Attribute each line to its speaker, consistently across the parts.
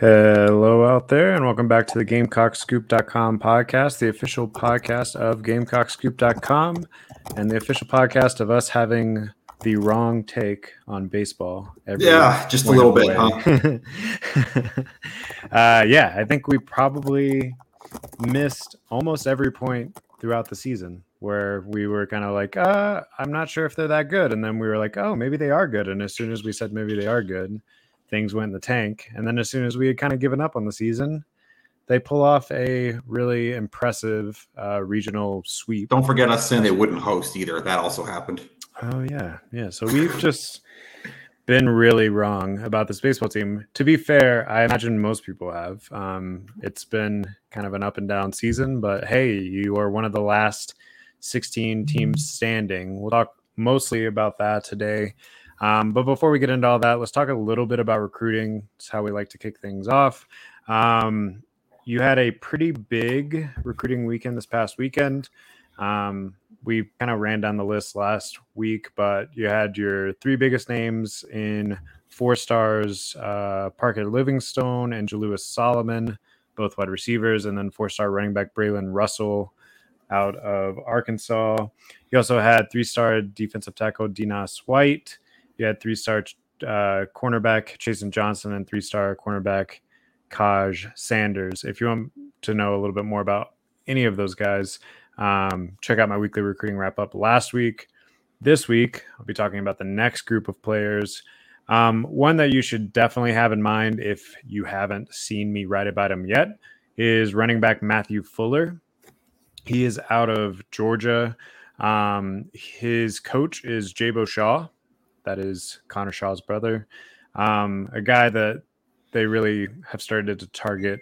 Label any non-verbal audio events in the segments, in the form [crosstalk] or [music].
Speaker 1: Hello out there, and welcome back to the GamecockScoop.com podcast, the official podcast of GamecockScoop.com, and the official podcast of us having the wrong take on baseball.
Speaker 2: yeah, just a little bit, huh? [laughs]
Speaker 1: uh, yeah, I think we probably missed almost every point throughout the season where we were kind of like, uh, I'm not sure if they're that good. And then we were like, oh, maybe they are good. And as soon as we said maybe they are good, things went in the tank. And then as soon as we had kind of given up on the season, they pull off a really impressive uh, regional sweep.
Speaker 2: Don't forget us saying they wouldn't host either. That also happened.
Speaker 1: Oh yeah, yeah. So we've just been really wrong about this baseball team. To be fair, I imagine most people have. Um, it's been kind of an up and down season, but hey, you are one of the last 16 teams standing. We'll talk mostly about that today. Um, but before we get into all that, let's talk a little bit about recruiting. It's how we like to kick things off. Um, you had a pretty big recruiting weekend this past weekend. Um, we kind of ran down the list last week, but you had your three biggest names in four stars uh, Parker Livingstone and Jalewis Solomon, both wide receivers, and then four star running back Braylon Russell out of Arkansas. You also had three star defensive tackle Dinas White. You had three star uh, cornerback Chasen Johnson and three star cornerback Kaj Sanders. If you want to know a little bit more about any of those guys, um, check out my weekly recruiting wrap up last week. This week, I'll be talking about the next group of players. Um, one that you should definitely have in mind if you haven't seen me write about him yet is running back Matthew Fuller. He is out of Georgia. Um, his coach is Jaybo Shaw. That is Connor Shaw's brother. Um, a guy that they really have started to target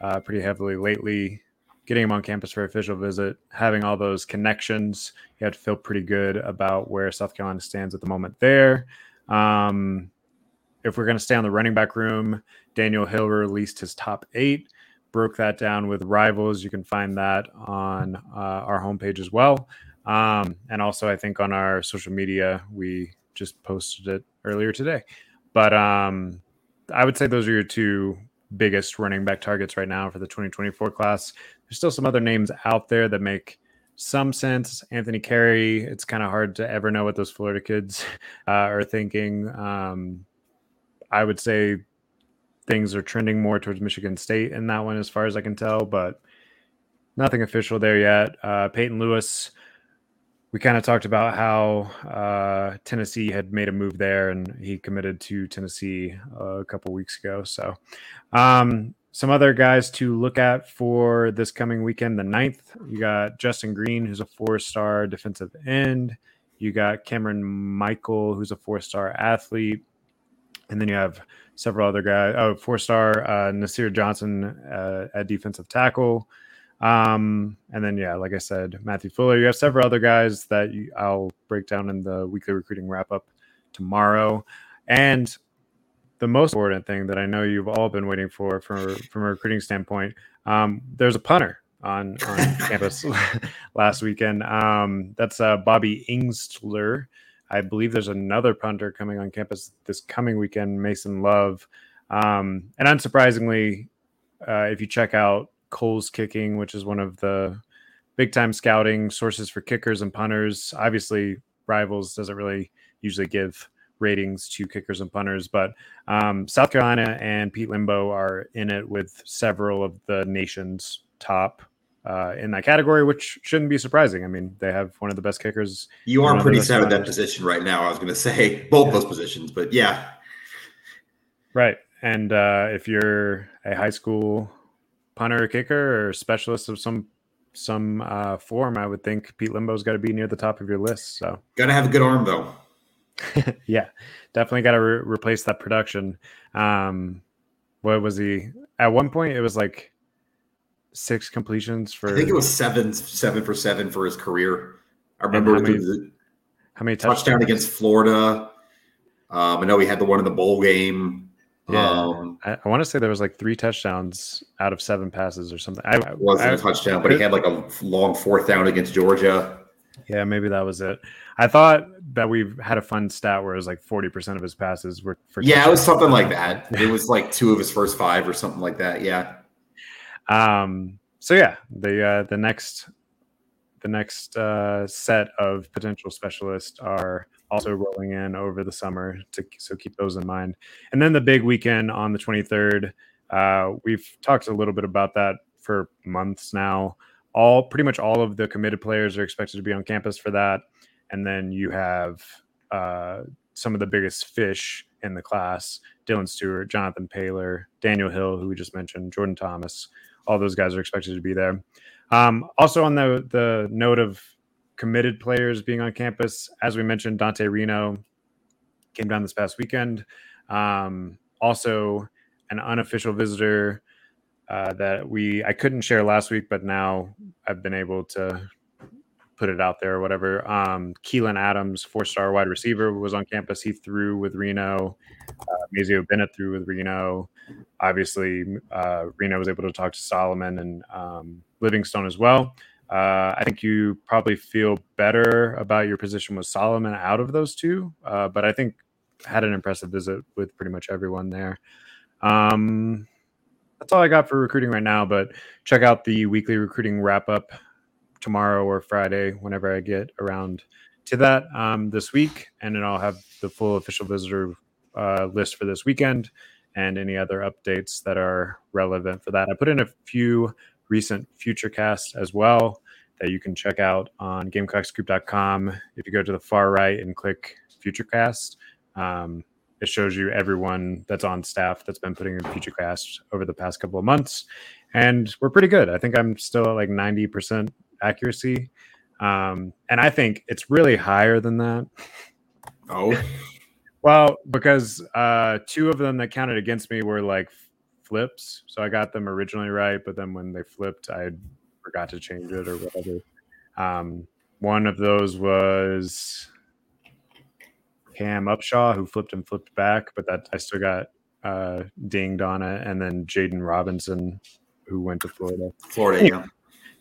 Speaker 1: uh, pretty heavily lately. Getting him on campus for official visit, having all those connections, you have to feel pretty good about where South Carolina stands at the moment there. Um, if we're going to stay on the running back room, Daniel Hill released his top eight broke that down with rivals. You can find that on uh, our homepage as well. Um, and also, I think on our social media, we just posted it earlier today. But um, I would say those are your two biggest running back targets right now for the 2024 class. There's still some other names out there that make some sense. Anthony Carey, it's kind of hard to ever know what those Florida kids [laughs] uh, are thinking. Um, I would say things are trending more towards Michigan State in that one, as far as I can tell, but nothing official there yet. Uh, Peyton Lewis, we kind of talked about how uh, Tennessee had made a move there, and he committed to Tennessee uh, a couple weeks ago. So, um, some other guys to look at for this coming weekend. The 9th, you got Justin Green, who's a four-star defensive end. You got Cameron Michael, who's a four-star athlete, and then you have several other guys. Oh, four star uh, Nasir Johnson uh, at defensive tackle. Um, and then, yeah, like I said, Matthew Fuller. You have several other guys that you, I'll break down in the weekly recruiting wrap up tomorrow. And the most important thing that I know you've all been waiting for from, from a recruiting standpoint, um, there's a punter on, on [laughs] campus last weekend. Um, that's uh, Bobby Ingstler. I believe there's another punter coming on campus this coming weekend, Mason Love. Um, and unsurprisingly, uh, if you check out Kohl's Kicking, which is one of the big time scouting sources for kickers and punters, obviously Rivals doesn't really usually give ratings to kickers and punters, but um, South Carolina and Pete Lembo are in it with several of the nation's top uh, in that category, which shouldn't be surprising. I mean, they have one of the best kickers.
Speaker 2: You are pretty set at that position right now. I was going to say both yeah. those positions, but yeah.
Speaker 1: Right. And uh, if you're a high school punter or kicker or specialist of some some uh, form, I would think Pete Lembo's got to be near the top of your list. So
Speaker 2: got to have a good arm though. [laughs]
Speaker 1: yeah, definitely got to re- replace that production. Um, what was he? At one point, it was like six completions for.
Speaker 2: I think it was seven, seven for seven for his career. I remember
Speaker 1: how many,
Speaker 2: the
Speaker 1: how many
Speaker 2: touchdown against Florida. Um, I know he had the one in the bowl game.
Speaker 1: Yeah, um, I, I want to say there was like three touchdowns out of seven passes or something. I
Speaker 2: wasn't I, a touchdown, but he had like a long fourth down against Georgia.
Speaker 1: Yeah, maybe that was it. I thought that we had a fun stat where it was like 40% of his passes were
Speaker 2: for Yeah, it was something like that. It was like two of his first five or something like that. Yeah.
Speaker 1: Um so yeah, the uh the next the next uh set of potential specialists are also rolling in over the summer to so keep those in mind. And then the big weekend on the 23rd, uh we've talked a little bit about that for months now. All pretty much all of the committed players are expected to be on campus for that. And then you have uh, some of the biggest fish in the class dylan stewart jonathan paylor daniel hill who we just mentioned jordan thomas all those guys are expected to be there. Um, also on the the note of committed players being on campus as we mentioned dante reno came down this past weekend um, also an unofficial visitor uh, that we I couldn't share last week, but now I've been able to put it out there or whatever. Um, Keelan Adams, four star wide receiver, was on campus. He threw with Reno. Uh, Mazeo Bennett threw with Reno. Obviously, uh, Reno was able to talk to Solomon and um, Livingstone as well. Uh, I think you probably feel better about your position with Solomon out of those two, uh, but I think had an impressive visit with pretty much everyone there. Um, that's all I got for recruiting right now. But check out the weekly recruiting wrap up tomorrow or Friday, whenever I get around to that um, this week, and then I'll have the full official visitor uh, list for this weekend and any other updates that are relevant for that. I put in a few recent future casts as well that you can check out on GamecockScoop.com. If you go to the far right and click Futurecast, um, it shows you everyone that's on staff that's been putting in FutureCast over the past couple of months, and we're pretty good. I think I'm still at like 90% accuracy, um, and I think it's really higher than that.
Speaker 2: Oh, [laughs]
Speaker 1: well, because uh, two of them that counted against me were like flips, so I got them originally right, but then when they flipped, I forgot to change it or whatever. Um, one of those was Cam Upshaw who flipped and flipped back, but that I still got uh, dinged on it, and then Jaden Robinson who went to Florida.
Speaker 2: Florida, yeah.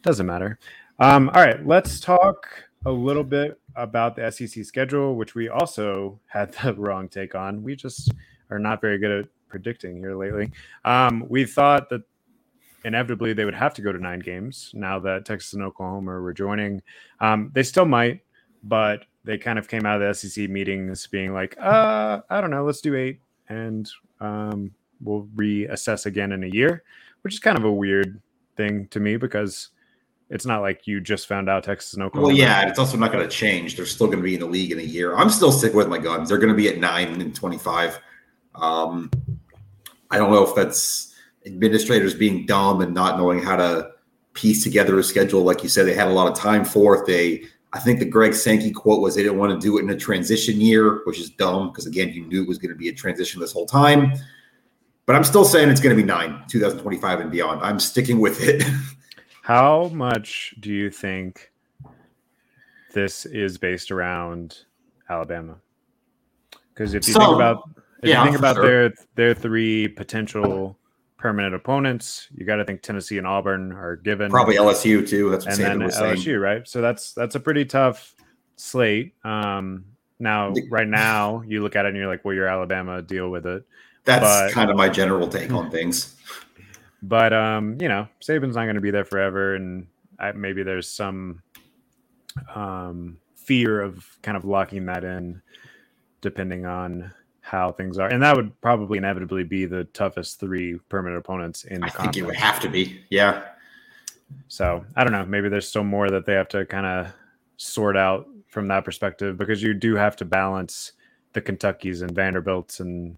Speaker 1: Doesn't matter. Um, all right, let's talk a little bit about the SEC schedule, which we also had the [laughs] wrong take on. We just are not very good at predicting here lately. Um, we thought that inevitably they would have to go to nine games now that Texas and Oklahoma were joining. Um, they still might, but they kind of came out of the SEC meetings being like, uh, I don't know, let's do eight and um, we'll reassess again in a year, which is kind of a weird thing to me because it's not like you just found out Texas and Oklahoma.
Speaker 2: Well, yeah, it's also not going to change. They're still going to be in the league in a year. I'm still sticking with my guns. They're going to be at nine and 25. Um, I don't know if that's administrators being dumb and not knowing how to piece together a schedule. Like you said, they had a lot of time for if they I think the Greg Sankey quote was they didn't want to do it in a transition year, which is dumb because again, you knew it was going to be a transition this whole time. But I'm still saying it's going to be nine, 2025 and beyond. I'm sticking with it. [laughs]
Speaker 1: How much do you think this is based around Alabama? Because if you think about if yeah, you think about sure. their their three potential permanent opponents. You got to think Tennessee and Auburn are given.
Speaker 2: Probably LSU too. That's
Speaker 1: what and then LSU, saying. right? So that's that's a pretty tough slate. Um, now, right now, you look at it and you're like, "Well, you're Alabama, deal with it."
Speaker 2: That's but, kind of my general take on [laughs] things.
Speaker 1: But um, you know, Saban's not going to be there forever, and I, maybe there's some um, fear of kind of locking that in, depending on how things are, and that would probably inevitably be the toughest three permanent opponents in the I
Speaker 2: conference. think it would have to be, yeah.
Speaker 1: So I don't know. Maybe there's still more that they have to kind of sort out from that perspective because you do have to balance the Kentuckys and Vanderbilts and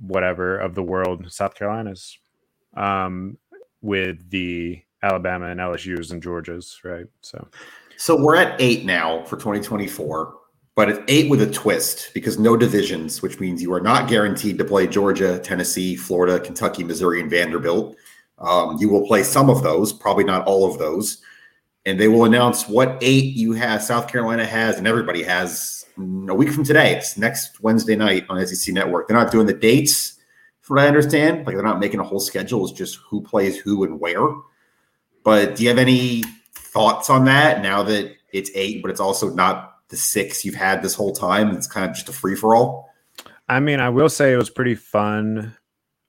Speaker 1: whatever of the world, South Carolina's, um, with the Alabama and LSU's and Georgia's, right? So,
Speaker 2: so we're at eight now for 2024 but it's eight with a twist because no divisions, which means you are not guaranteed to play Georgia, Tennessee, Florida, Kentucky, Missouri, and Vanderbilt. Um, you will play some of those, probably not all of those. And they will announce what eight you have, South Carolina has, and everybody has a week from today. It's next Wednesday night on SEC Network. They're not doing the dates, from what I understand. Like they're not making a whole schedule. It's just who plays who and where. But do you have any thoughts on that now that it's eight, but it's also not the six you've had this whole time. It's kind of just a free for all.
Speaker 1: I mean, I will say it was pretty fun.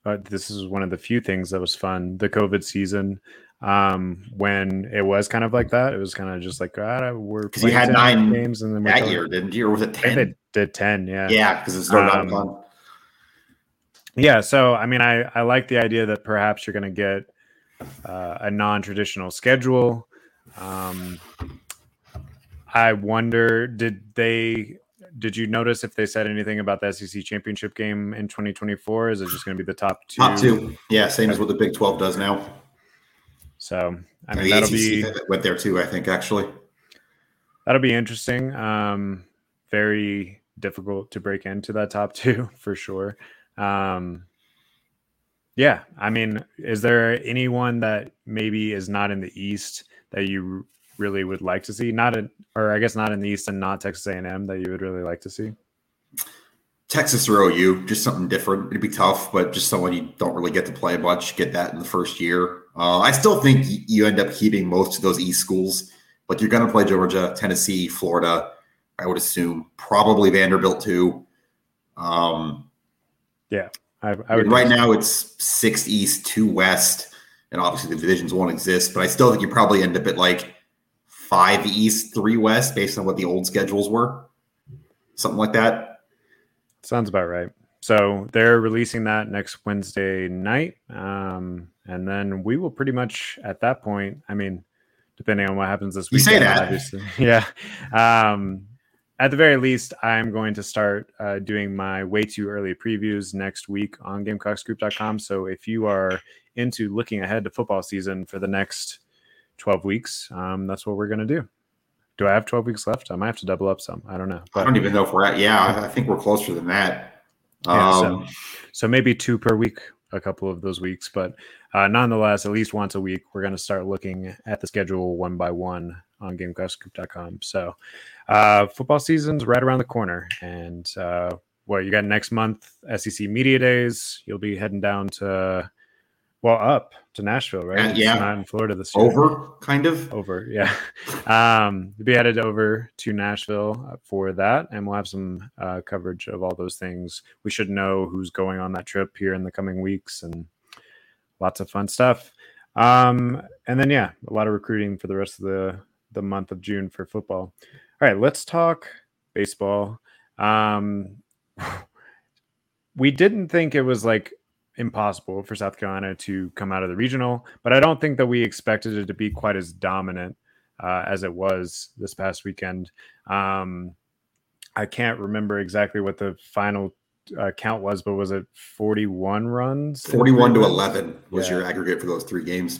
Speaker 1: Uh, this is one of the few things that was fun. The COVID season, um, when it was kind of like that, it was kind of just like ah, we're
Speaker 2: because you had nine games and then that year, didn't you? Or was it ten?
Speaker 1: They did ten, yeah,
Speaker 2: yeah, because it started um, fun.
Speaker 1: Yeah, so I mean, I I like the idea that perhaps you're going to get uh, a non-traditional schedule. Um, I wonder, did they? Did you notice if they said anything about the SEC championship game in 2024? Is it just going to be the top two?
Speaker 2: Top two, yeah, same as what the Big 12 does now.
Speaker 1: So I mean, that'll be
Speaker 2: went there too. I think actually,
Speaker 1: that'll be interesting. Um, very difficult to break into that top two [laughs] for sure. Um, yeah, I mean, is there anyone that maybe is not in the East that you really would like to see? Not in, or I guess not in the East and not Texas A&M that you would really like to see?
Speaker 2: Texas or OU, just something different. It'd be tough, but just someone you don't really get to play much. Get that in the first year. Uh, I still think you end up keeping most of those East schools, but you're going to play Georgia, Tennessee, Florida. I would assume probably Vanderbilt too. Um,
Speaker 1: yeah,
Speaker 2: I, I would right now it's six east, two west, and obviously the divisions won't exist. But I still think you probably end up at like five east, three west, based on what the old schedules were, something like that.
Speaker 1: Sounds about right. So they're releasing that next Wednesday night, um, and then we will pretty much at that point. I mean, depending on what happens this week.
Speaker 2: You say that,
Speaker 1: obviously, [laughs] yeah. Um, at the very least, I'm going to start uh, doing my way too early previews next week on GamecockScoop.com. So if you are into looking ahead to football season for the next 12 weeks, um, that's what we're going to do. Do I have 12 weeks left? I might have to double up some. I don't know.
Speaker 2: But, I don't even know if we're at. Yeah, I think we're closer than that.
Speaker 1: Yeah, um, so, so maybe two per week, a couple of those weeks. But uh, nonetheless, at least once a week, we're going to start looking at the schedule one by one on GamecockScoop.com. So uh, football season's right around the corner, and uh, what you got next month? SEC Media Days. You'll be heading down to well up to Nashville, right?
Speaker 2: Uh, yeah,
Speaker 1: not in Florida this year.
Speaker 2: Over, kind of
Speaker 1: over. Yeah, [laughs] um, be headed over to Nashville for that, and we'll have some uh, coverage of all those things. We should know who's going on that trip here in the coming weeks, and lots of fun stuff. Um, and then yeah, a lot of recruiting for the rest of the the month of June for football. All right, let's talk baseball. Um, [sighs] we didn't think it was like impossible for South Carolina to come out of the regional, but I don't think that we expected it to be quite as dominant uh, as it was this past weekend. Um, I can't remember exactly what the final uh, count was, but was it 41 runs?
Speaker 2: 41 to 11 was yeah. your aggregate for those three games.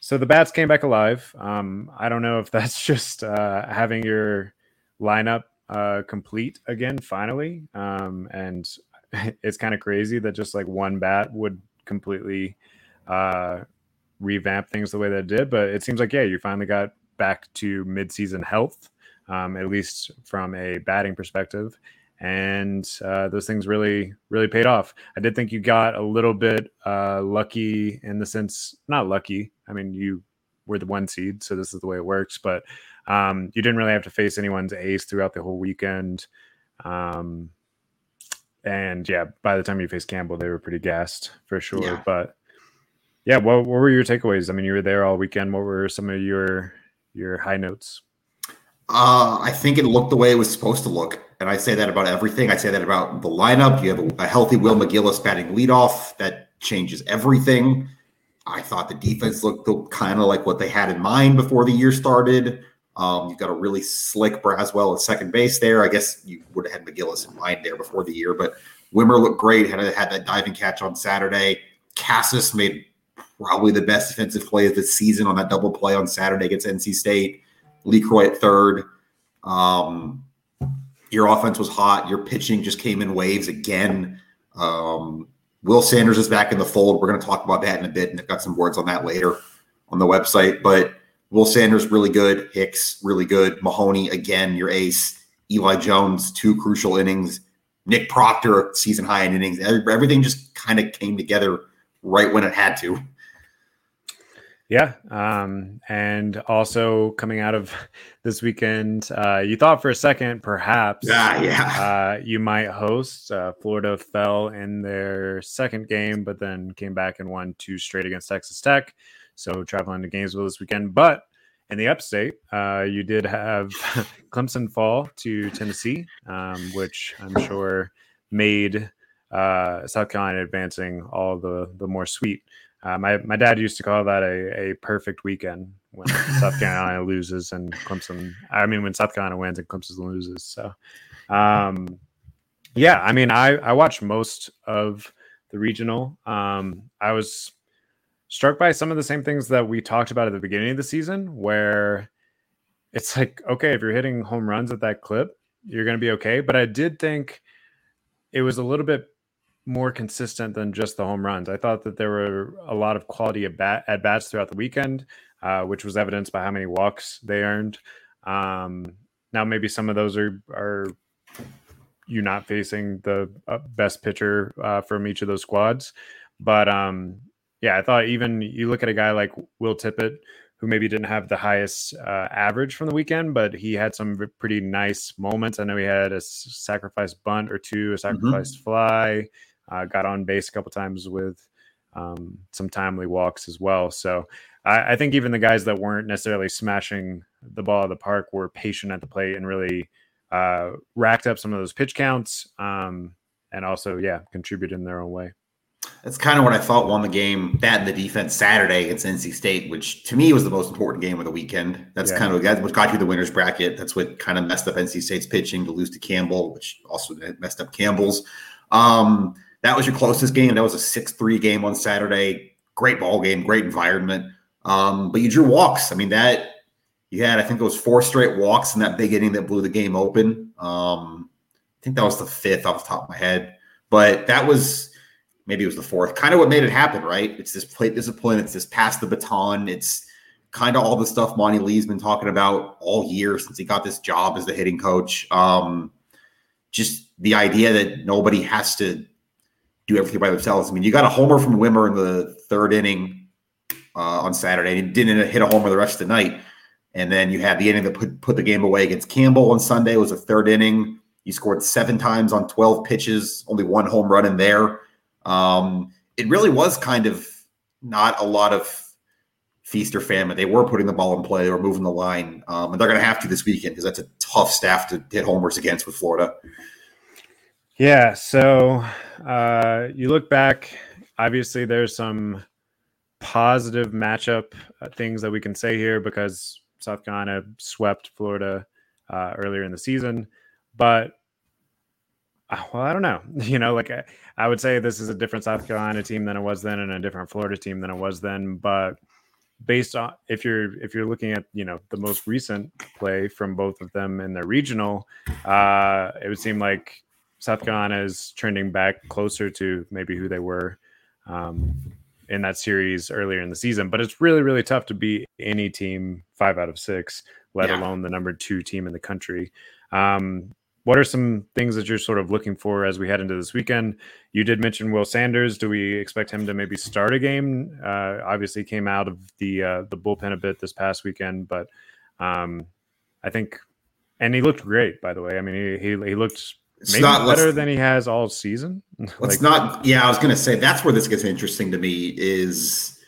Speaker 1: So the bats came back alive. Um, I don't know if that's [laughs] just uh, having your lineup uh, complete again finally, um, and [laughs] it's kind of crazy that just like one bat would completely uh, revamp things the way that it did. But it seems like yeah, you finally got back to midseason health, um, at least from a batting perspective, and uh, those things really really paid off. I did think you got a little bit uh, lucky in the sense, not lucky. I mean, you were the one seed, so this is the way it works. But um, you didn't really have to face anyone's ace throughout the whole weekend. Um, and yeah, by the time you faced Campbell, they were pretty gassed for sure. Yeah. But yeah, what, what were your takeaways? I mean, you were there all weekend. What were some of your your high notes?
Speaker 2: Uh, I think it looked the way it was supposed to look. And I say that about everything. I say that about the lineup. You have a, a healthy Will McGillis batting leadoff. That changes everything. I thought the defense looked kind of like what they had in mind before the year started. Um, you've got a really slick Braswell at second base there. I guess you would have had McGillis in mind there before the year, but Wimmer looked great. Had had that diving catch on Saturday. Casas made probably the best defensive play of the season on that double play on Saturday against NC State. LeCroy at third. Um, your offense was hot. Your pitching just came in waves again. Um, Will Sanders is back in the fold. We're going to talk about that in a bit, and I've got some words on that later on the website. But Will Sanders really good. Hicks really good. Mahoney again, your ace. Eli Jones two crucial innings. Nick Proctor season high in innings. Everything just kind of came together right when it had to.
Speaker 1: Yeah. Um, and also coming out of [laughs] this weekend, uh, you thought for a second perhaps
Speaker 2: ah, yeah.
Speaker 1: uh, you might host. Uh, Florida fell in their second game, but then came back and won two straight against Texas Tech. So traveling to Gainesville this weekend. But in the upstate, uh, you did have [laughs] Clemson fall to Tennessee, um, which I'm sure made uh, South Carolina advancing all the the more sweet. Uh, my my dad used to call that a, a perfect weekend when South [laughs] Carolina loses and Clemson. I mean, when South Carolina wins and Clemson loses. So, um, yeah, I mean, I I watched most of the regional. Um, I was struck by some of the same things that we talked about at the beginning of the season, where it's like, okay, if you're hitting home runs at that clip, you're going to be okay. But I did think it was a little bit more consistent than just the home runs. I thought that there were a lot of quality at, bat, at bats throughout the weekend, uh, which was evidenced by how many walks they earned. Um, now, maybe some of those are are you not facing the uh, best pitcher uh, from each of those squads, but um, yeah, I thought even you look at a guy like Will Tippett, who maybe didn't have the highest uh, average from the weekend, but he had some pretty nice moments. I know he had a sacrifice bunt or two, a sacrifice mm-hmm. fly. Uh, got on base a couple times with um, some timely walks as well. So I, I, think even the guys that weren't necessarily smashing the ball of the park were patient at the plate and really uh, racked up some of those pitch counts um, and also, yeah, contributed in their own way.
Speaker 2: That's kind of what I thought won the game. That and the defense Saturday against NC State, which to me was the most important game of the weekend. That's yeah. kind of what got you the winners bracket. That's what kind of messed up NC State's pitching to lose to Campbell, which also messed up Campbell's. Um, that was your closest game. That was a 6 3 game on Saturday. Great ball game, great environment. Um, but you drew walks. I mean, that you had, I think it was four straight walks in that big inning that blew the game open. Um, I think that was the fifth off the top of my head. But that was maybe it was the fourth, kind of what made it happen, right? It's this plate discipline, it's this pass the baton, it's kind of all the stuff Monty Lee's been talking about all year since he got this job as the hitting coach. Um, just the idea that nobody has to do everything by themselves. I mean, you got a homer from Wimmer in the third inning uh, on Saturday. and he didn't hit a homer the rest of the night. And then you had the inning that put, put the game away against Campbell on Sunday. It was a third inning. He scored seven times on 12 pitches, only one home run in there. Um, it really was kind of not a lot of feast or famine. They were putting the ball in play, they were moving the line, um, and they're going to have to this weekend because that's a tough staff to hit homers against with Florida.
Speaker 1: Yeah. So uh, you look back, obviously, there's some positive matchup uh, things that we can say here because South Carolina swept Florida uh, earlier in the season. But, well, I don't know. [laughs] You know, like I, I would say this is a different South Carolina team than it was then and a different Florida team than it was then. But based on if you're if you're looking at you know the most recent play from both of them in their regional uh it would seem like South Carolina is trending back closer to maybe who they were um, in that series earlier in the season. But it's really, really tough to beat any team five out of six, let yeah. alone the number two team in the country. Um, what are some things that you're sort of looking for as we head into this weekend? You did mention Will Sanders. Do we expect him to maybe start a game? Uh, obviously, came out of the uh, the bullpen a bit this past weekend, but um, I think, and he looked great. By the way, I mean he he, he looked it's Maybe not better than he has all season. [laughs]
Speaker 2: Let's like, not. Yeah, I was going to say that's where this gets interesting to me. Is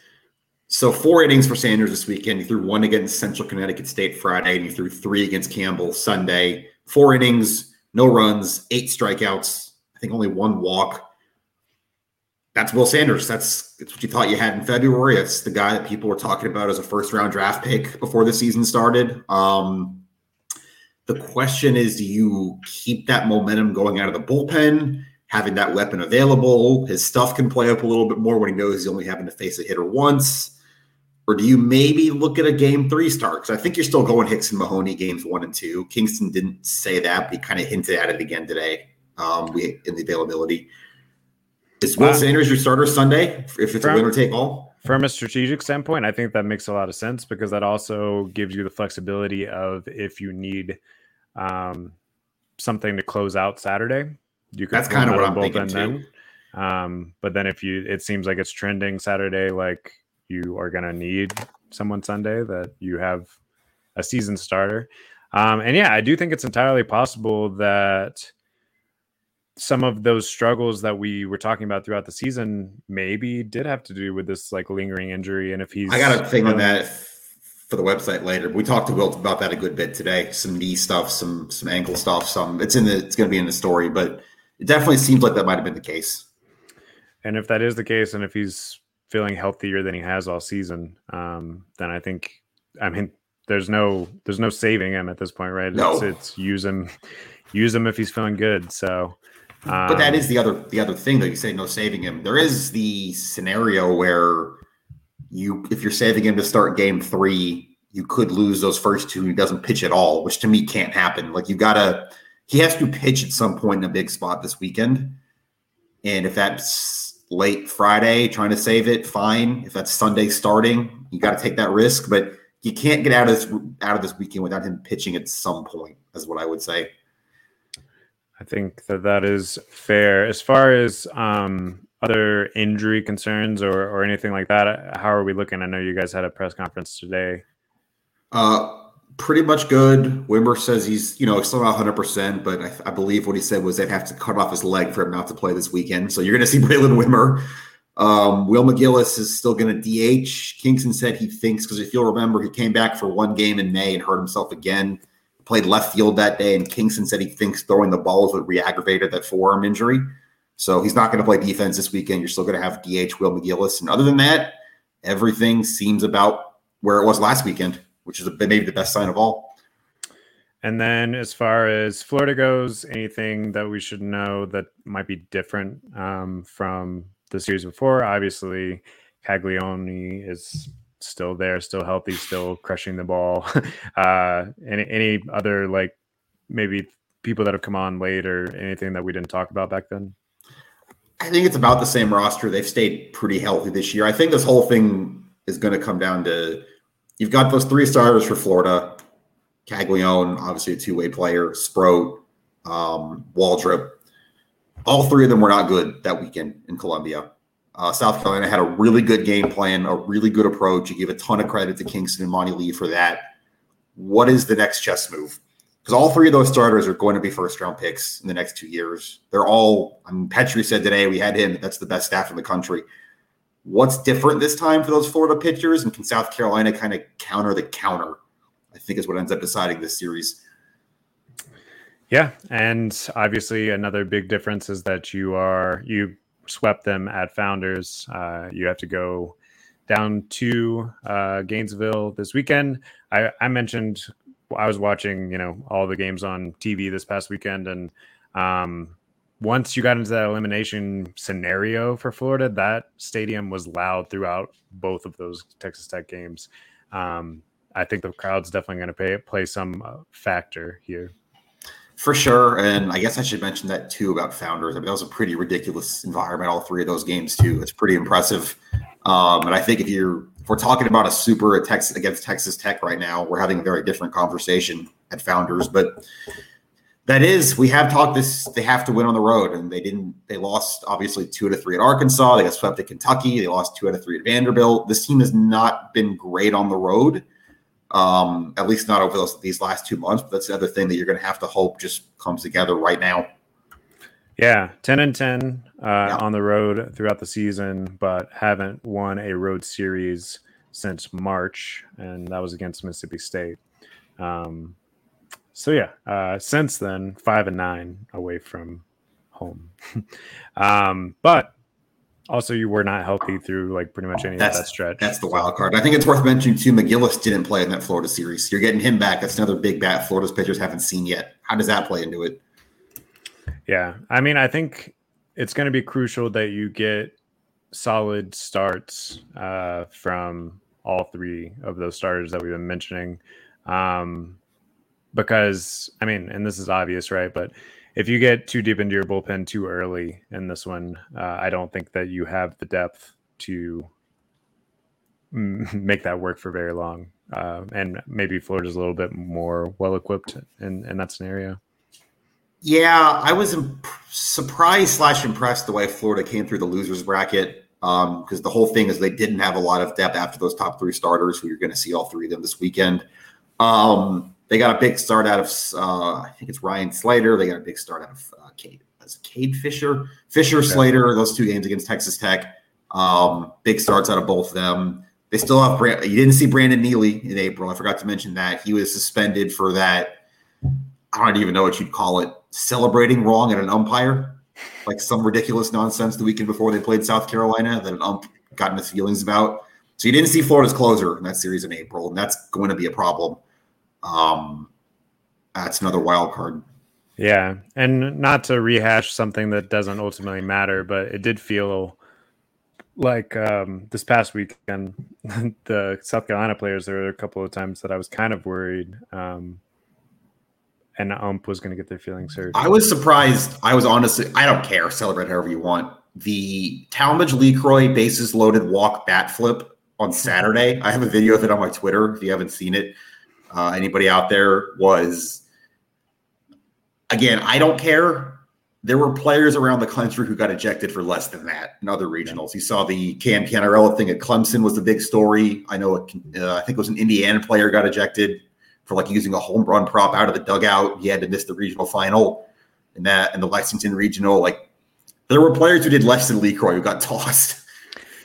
Speaker 2: so four innings for Sanders this weekend. He threw one against Central Connecticut State Friday, and he threw three against Campbell Sunday. Four innings, no runs, eight strikeouts. I think only one walk. That's Will Sanders. That's, that's what you thought you had in February. It's the guy that people were talking about as a first round draft pick before the season started. Um, the question is do you keep that momentum going out of the bullpen, having that weapon available? His stuff can play up a little bit more when he knows he's only having to face a hitter once. Or do you maybe look at a game three start? Because I think you're still going Hicks and Mahoney games one and two. Kingston didn't say that, but he kind of hinted at it again today um, we, in the availability. Is Will Sanders your starter Sunday if it's from, a winner take all?
Speaker 1: From a strategic standpoint, I think that makes a lot of sense because that also gives you the flexibility of if you need – um, something to close out Saturday.
Speaker 2: You could that's kind of what I'm thinking too.
Speaker 1: Um, but then if you, it seems like it's trending Saturday, like you are going to need someone Sunday, that you have a season starter. Um, and yeah, I do think it's entirely possible that some of those struggles that we were talking about throughout the season maybe did have to do with this like lingering injury. And if he's,
Speaker 2: I got a thing on that for the website later. We talked to Will about that a good bit today. Some knee stuff, some some ankle stuff. Some it's in the it's going to be in the story, but it definitely seems like that might have been the case.
Speaker 1: And if that is the case, and if he's feeling healthier than he has all season, um, then I think, I mean, there's no there's no saving him at this point, right?
Speaker 2: No.
Speaker 1: It's, it's use him, use him if he's feeling good. So,
Speaker 2: um, but that is the other the other thing that you say no saving him. There is the scenario where you if you're saving him to start game three, you could lose those first two. He doesn't pitch at all, which to me can't happen. Like you gotta he has to pitch at some point in a big spot this weekend. And if that's late Friday, trying to save it, fine. If that's Sunday starting, you got to take that risk. But you can't get out of this out of this weekend without him pitching at some point. Is what I would say.
Speaker 1: I think that that is fair. As far as um, other injury concerns or or anything like that, how are we looking? I know you guys had a press conference today.
Speaker 2: Uh, pretty much good. Wimmer says he's you know still not 100, percent but I, I, believe what he said was they'd have to cut off his leg for him not to play this weekend. So you're going to see [laughs] Braylen Wimmer. Um, Will McGillis is still going to DH. Kingston said he thinks because if you'll remember, he came back for one game in May and hurt himself again. Played left field that day, and Kingston said he thinks throwing the balls would re-aggravated that forearm injury. So he's not going to play defense this weekend. You're still going to have DH Will McGillis, and other than that, everything seems about where it was last weekend, which is maybe the best sign of all.
Speaker 1: And then, as far as Florida goes, anything that we should know that might be different um, from the series before. Obviously, Caglianone is still there, still healthy, still crushing the ball. [laughs] uh, any any other like maybe people that have come on late or anything that we didn't talk about back then?
Speaker 2: I think it's about the same roster. They've stayed pretty healthy this year. I think this whole thing is going to come down to you've got those three starters for Florida. Caglianone, obviously a two-way player, Sproat, um, Waldrep all three of them were not good that weekend in Columbia. Uh, South Carolina had a really good game plan, a really good approach. You give a ton of credit to Kingston and Monty Lee for that. What is the next chess move? Because all three of those starters are going to be first round picks in the next two years. They're all, I mean, Petry said today we had him, that's the best staff in the country. What's different this time for those Florida pitchers? And can South Carolina kind of counter the counter? I think is what ends up deciding this series.
Speaker 1: Yeah, and obviously another big difference is that you are you swept them at Founders. Uh, you have to go down to uh, Gainesville this weekend. I, I mentioned I was watching, you know, all the games on TV this past weekend, and um, once you got into that elimination scenario for Florida, that stadium was loud throughout both of those Texas Tech games. Um, I think the crowd's definitely going to play some uh, factor here.
Speaker 2: For sure. And I guess I should mention that too about founders. I mean, that was a pretty ridiculous environment, all three of those games, too. It's pretty impressive. Um, and I think if you're if we're talking about a super Texas against Texas Tech right now, we're having a very different conversation at founders. But that is, we have talked this, they have to win on the road. And they didn't, they lost obviously two out of three at Arkansas. They got swept at Kentucky. They lost two out of three at Vanderbilt. This team has not been great on the road um, at least not over those, these last two months. But that's the other thing that you're going to have to hope just comes together right now.
Speaker 1: Yeah, ten and ten uh, yeah. on the road throughout the season, but haven't won a road series since March, and that was against Mississippi State. Um, so yeah, uh, since then five and nine away from home. [laughs] um, but also, you were not healthy through like pretty much any
Speaker 2: that's,
Speaker 1: of that stretch.
Speaker 2: That's the wild card. I think it's worth mentioning too. McGillis didn't play in that Florida series. You're getting him back. That's another big bat Florida's pitchers haven't seen yet. How does that play into it?
Speaker 1: Yeah, I mean, I think it's going to be crucial that you get solid starts uh, from all three of those starters that we've been mentioning. Um, because I mean, and this is obvious, right? But if you get too deep into your bullpen too early in this one, uh, I don't think that you have the depth to [laughs] make that work for very long. Uh, and maybe Florida's a little bit more well equipped in, in that scenario.
Speaker 2: Yeah, I was imp- surprised slash impressed the way Florida came through the losers bracket. because um, the whole thing is they didn't have a lot of depth after those top three starters, who you're going to see all three of them this weekend. Um, they got a big start out of, uh, I think it's Ryan Slater. They got a big start out of uh, Cade, Cade Fisher, Fisher okay. Slater. Those two games against Texas Tech, um, big starts out of both of them. They still have. Brand- you didn't see Brandon Neely in April. I forgot to mention that he was suspended for that. I don't even know what you'd call it. Celebrating wrong at an umpire like some ridiculous nonsense the weekend before they played South Carolina that an ump got into feelings about. So you didn't see Florida's closer in that series in April, and that's going to be a problem. Um, that's another wild card.
Speaker 1: Yeah, and not to rehash something that doesn't ultimately matter, but it did feel like um, this past weekend, [laughs] the South Carolina players. There were a couple of times that I was kind of worried. Um, and ump was going to get their feelings hurt.
Speaker 2: I was surprised. I was honestly, I don't care. Celebrate however you want. The Talmadge LeCroy bases loaded walk bat flip on Saturday. I have a video of it on my Twitter. If you haven't seen it, uh, anybody out there was again. I don't care. There were players around the country who got ejected for less than that in other regionals. You saw the Cam Cannarella thing at Clemson was the big story. I know, uh, I think it was an Indiana player got ejected for like using a home run prop out of the dugout. He had to miss the regional final and that and the Lexington regional. Like there were players who did less than LeCroy who got [laughs] tossed.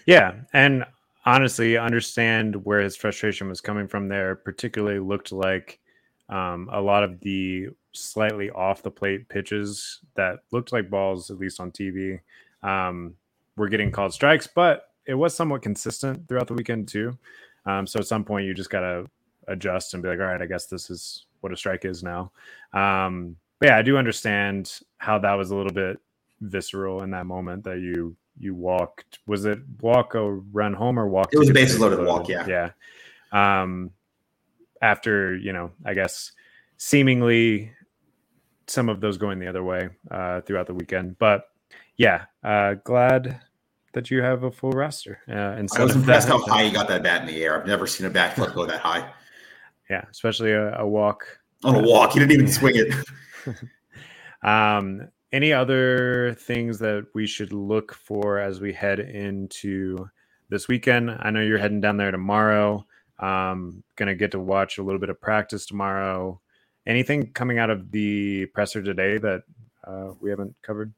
Speaker 1: Yeah. And honestly, understand where his frustration was coming from there, particularly looked like um, a lot of the slightly off the plate pitches that looked like balls, at least on TV, um, were getting called strikes, but it was somewhat consistent throughout the weekend too. Um, so at some point, you just got to adjust and be like, all right, I guess this is what a strike is now. Um, but yeah, I do understand how that was a little bit visceral in that moment that you you walked. Was it walk or run home or walk?
Speaker 2: It was a bases loaded walk. Yeah,
Speaker 1: yeah. Um, after you know, I guess seemingly some of those going the other way uh, throughout the weekend, but yeah, uh, glad that you have a full roster. Uh,
Speaker 2: and I was impressed how high you got that bat in the air. I've never seen a bat flip go that high.
Speaker 1: Yeah, especially a, a walk.
Speaker 2: On a walk, he didn't even swing it. [laughs]
Speaker 1: um, any other things that we should look for as we head into this weekend? I know you're heading down there tomorrow. Um, gonna get to watch a little bit of practice tomorrow. Anything coming out of the presser today that uh, we haven't covered?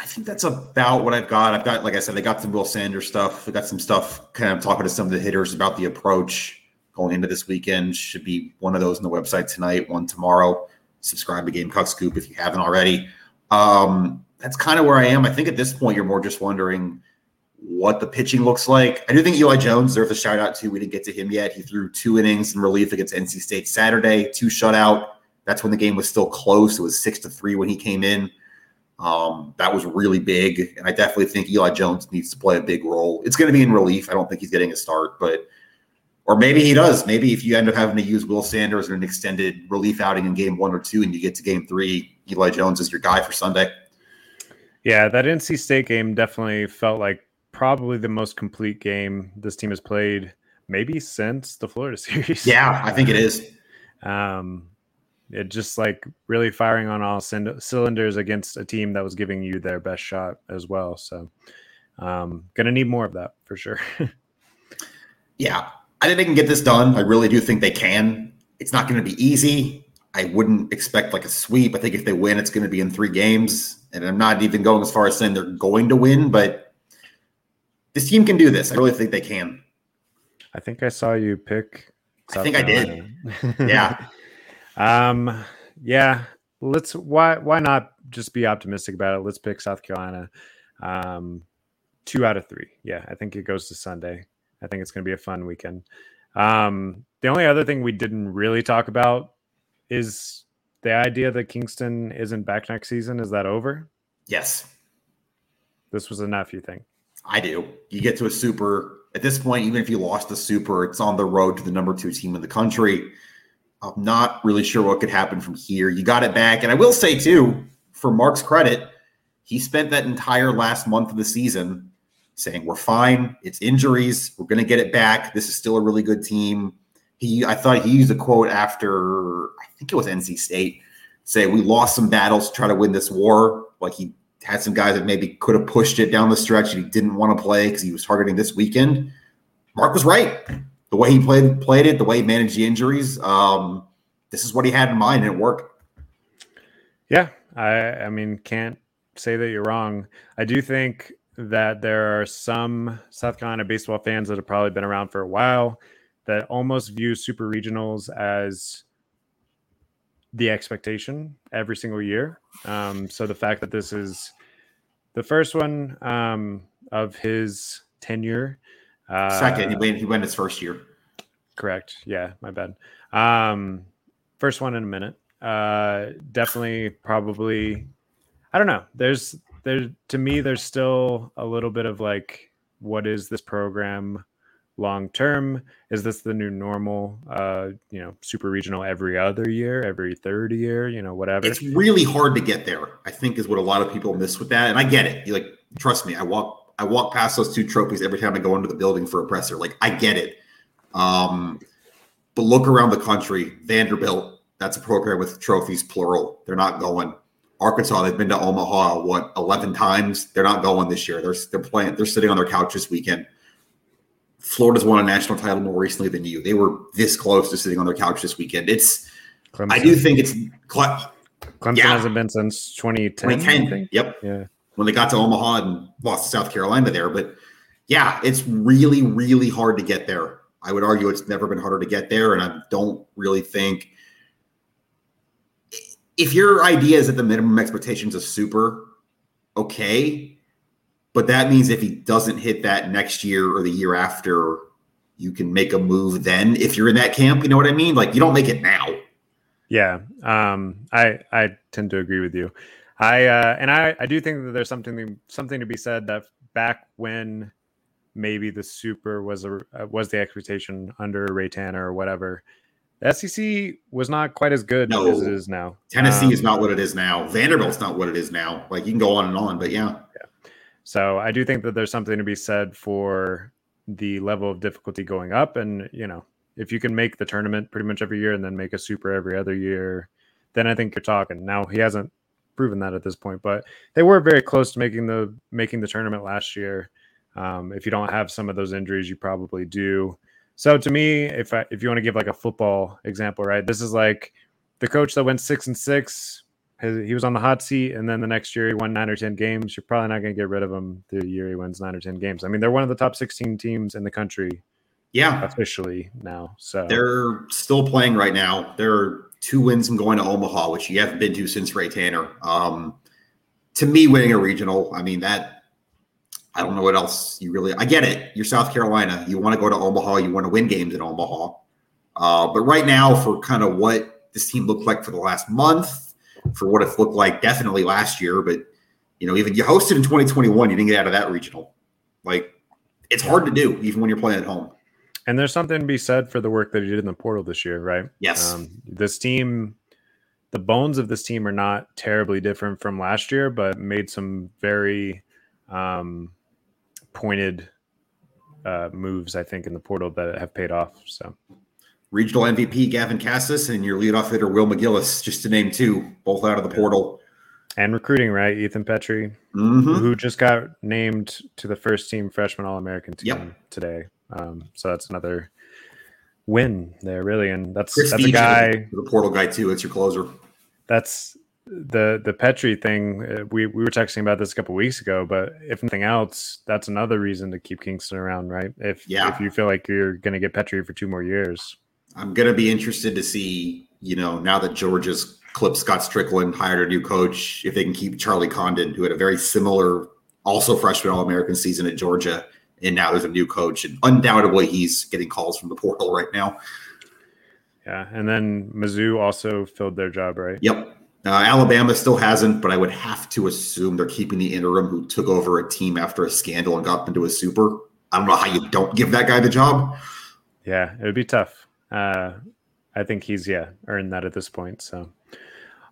Speaker 2: I think that's about what I've got. I've got, like I said, I got some Will Sanders stuff. I got some stuff kind of talking to some of the hitters about the approach going into this weekend. Should be one of those on the website tonight, one tomorrow. Subscribe to Gamecock Scoop if you haven't already. Um, that's kind of where I am. I think at this point, you're more just wondering what the pitching looks like. I do think Eli Jones deserves a shout out too. We didn't get to him yet. He threw two innings in relief against NC State Saturday, two shutout. That's when the game was still close. It was six to three when he came in. Um, that was really big. And I definitely think Eli Jones needs to play a big role. It's going to be in relief. I don't think he's getting a start, but or maybe he does. Maybe if you end up having to use Will Sanders in an extended relief outing in game one or two and you get to game three, Eli Jones is your guy for Sunday.
Speaker 1: Yeah, that NC State game definitely felt like probably the most complete game this team has played maybe since the Florida [laughs] series.
Speaker 2: Yeah, I think it is.
Speaker 1: Um, it just like really firing on all cylinders against a team that was giving you their best shot as well. So, um, gonna need more of that for sure. [laughs]
Speaker 2: yeah, I think they can get this done. I really do think they can. It's not going to be easy. I wouldn't expect like a sweep. I think if they win, it's going to be in three games. And I'm not even going as far as saying they're going to win, but this team can do this. I really think they can.
Speaker 1: I think I saw you pick.
Speaker 2: South I think Carolina. I did. yeah. [laughs]
Speaker 1: Um. Yeah. Let's. Why? Why not just be optimistic about it? Let's pick South Carolina. Um. Two out of three. Yeah. I think it goes to Sunday. I think it's going to be a fun weekend. Um, the only other thing we didn't really talk about is the idea that Kingston isn't back next season. Is that over?
Speaker 2: Yes.
Speaker 1: This was enough, you think?
Speaker 2: I do. You get to a super at this point, even if you lost the super, it's on the road to the number two team in the country. I'm not really sure what could happen from here. You got it back. And I will say, too, for Mark's credit, he spent that entire last month of the season saying we're fine. It's injuries. We're going to get it back. This is still a really good team. He, I thought he used a quote after I think it was NC State, say we lost some battles to try to win this war. Like he had some guys that maybe could have pushed it down the stretch and he didn't want to play because he was targeting this weekend. Mark was right. The way he played played it, the way he managed the injuries, um, this is what he had in mind, and it worked.
Speaker 1: Yeah, I, I mean, can't say that you're wrong. I do think that there are some South Carolina baseball fans that have probably been around for a while that almost view super regionals as the expectation every single year. Um, so the fact that this is the first one um, of his tenure.
Speaker 2: Uh, Second, he went, he went his first year.
Speaker 1: Correct. Yeah, my bad. Um, first one in a minute. Uh, definitely, probably. I don't know. There's there to me. There's still a little bit of like, what is this program? Long term? Is this the new normal? Uh, you know, super regional every other year, every third year, you know, whatever.
Speaker 2: It's really hard to get there. I think is what a lot of people miss with that, and I get it. You like, trust me, I walk I walk past those two trophies every time I go into the building for a presser. Like, I get it. Um, but look around the country. Vanderbilt, that's a program with trophies plural. They're not going. Arkansas, they've been to Omaha what eleven times. They're not going this year. They're they're playing. They're sitting on their couch this weekend. Florida's won a national title more recently than you. They were this close to sitting on their couch this weekend. It's Clemson. I do think it's
Speaker 1: Cle- Clemson yeah. hasn't been since 2010.
Speaker 2: 2010. Yep. Yeah. When they got to Omaha and lost to South Carolina there. But yeah, it's really, really hard to get there. I would argue it's never been harder to get there. And I don't really think if your idea is that the minimum expectations is super okay, but that means if he doesn't hit that next year or the year after, you can make a move then if you're in that camp. You know what I mean? Like you don't make it now.
Speaker 1: Yeah. Um, I I tend to agree with you. I uh, and I, I do think that there's something something to be said that back when maybe the super was a was the expectation under Ray Tanner or whatever. The SEC was not quite as good no. as it is now.
Speaker 2: Tennessee um, is not what it is now. Vanderbilt's not what it is now. Like you can go on and on, but yeah. yeah.
Speaker 1: So I do think that there's something to be said for the level of difficulty going up. And, you know, if you can make the tournament pretty much every year and then make a super every other year, then I think you're talking. Now he hasn't proven that at this point, but they were very close to making the making the tournament last year. Um, if you don't have some of those injuries, you probably do. So to me, if I, if you want to give like a football example, right, this is like the coach that went six and six he was on the hot seat, and then the next year he won nine or ten games. You're probably not going to get rid of him the year he wins nine or ten games. I mean, they're one of the top 16 teams in the country.
Speaker 2: Yeah,
Speaker 1: officially now. So
Speaker 2: they're still playing right now. They're two wins from going to Omaha, which you haven't been to since Ray Tanner. Um, to me, winning a regional, I mean that. I don't know what else you really. I get it. You're South Carolina. You want to go to Omaha. You want to win games in Omaha. Uh, but right now, for kind of what this team looked like for the last month, for what it looked like definitely last year. But you know, even you hosted in 2021, you didn't get out of that regional. Like it's hard to do even when you're playing at home.
Speaker 1: And there's something to be said for the work that he did in the portal this year, right?
Speaker 2: Yes.
Speaker 1: Um, this team, the bones of this team are not terribly different from last year, but made some very um, pointed uh, moves, I think, in the portal that have paid off. So
Speaker 2: regional MVP Gavin Casas and your leadoff hitter Will McGillis, just to name two, both out of the portal.
Speaker 1: And recruiting, right? Ethan Petry,
Speaker 2: mm-hmm.
Speaker 1: who just got named to the first team freshman All American team yep. today. Um, so that's another win there, really. And that's Chris that's a guy,
Speaker 2: the portal guy too. It's your closer.
Speaker 1: That's the the Petry thing. Uh, we we were texting about this a couple weeks ago, but if nothing else, that's another reason to keep Kingston around, right? If yeah. if you feel like you're going to get Petry for two more years.
Speaker 2: I'm going to be interested to see, you know, now that Georgia's clipped Scott Stricklin, hired a new coach, if they can keep Charlie Condon, who had a very similar, also freshman All American season at Georgia. And now there's a new coach, and undoubtedly he's getting calls from the portal [laughs] right now.
Speaker 1: Yeah. And then Mizzou also filled their job, right?
Speaker 2: Yep. Uh, Alabama still hasn't, but I would have to assume they're keeping the interim who took over a team after a scandal and got them to a super. I don't know how you don't give that guy the job.
Speaker 1: Yeah, it would be tough uh, I think he's yeah earned that at this point. So,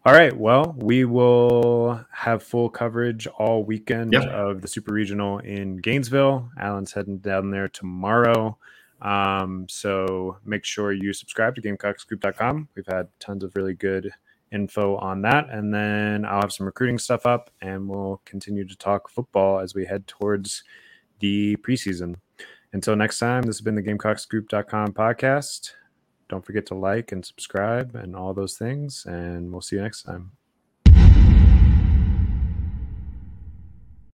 Speaker 1: all right, well, we will have full coverage all weekend yep. of the Super Regional in Gainesville. Alan's heading down there tomorrow. Um, so make sure you subscribe to GamecockScoop.com. We've had tons of really good info on that. And then I'll have some recruiting stuff up and we'll continue to talk football as we head towards the preseason. Until next time, this has been the GamecockScoop.com podcast. Don't forget to like and subscribe and all those things. And we'll see you next time.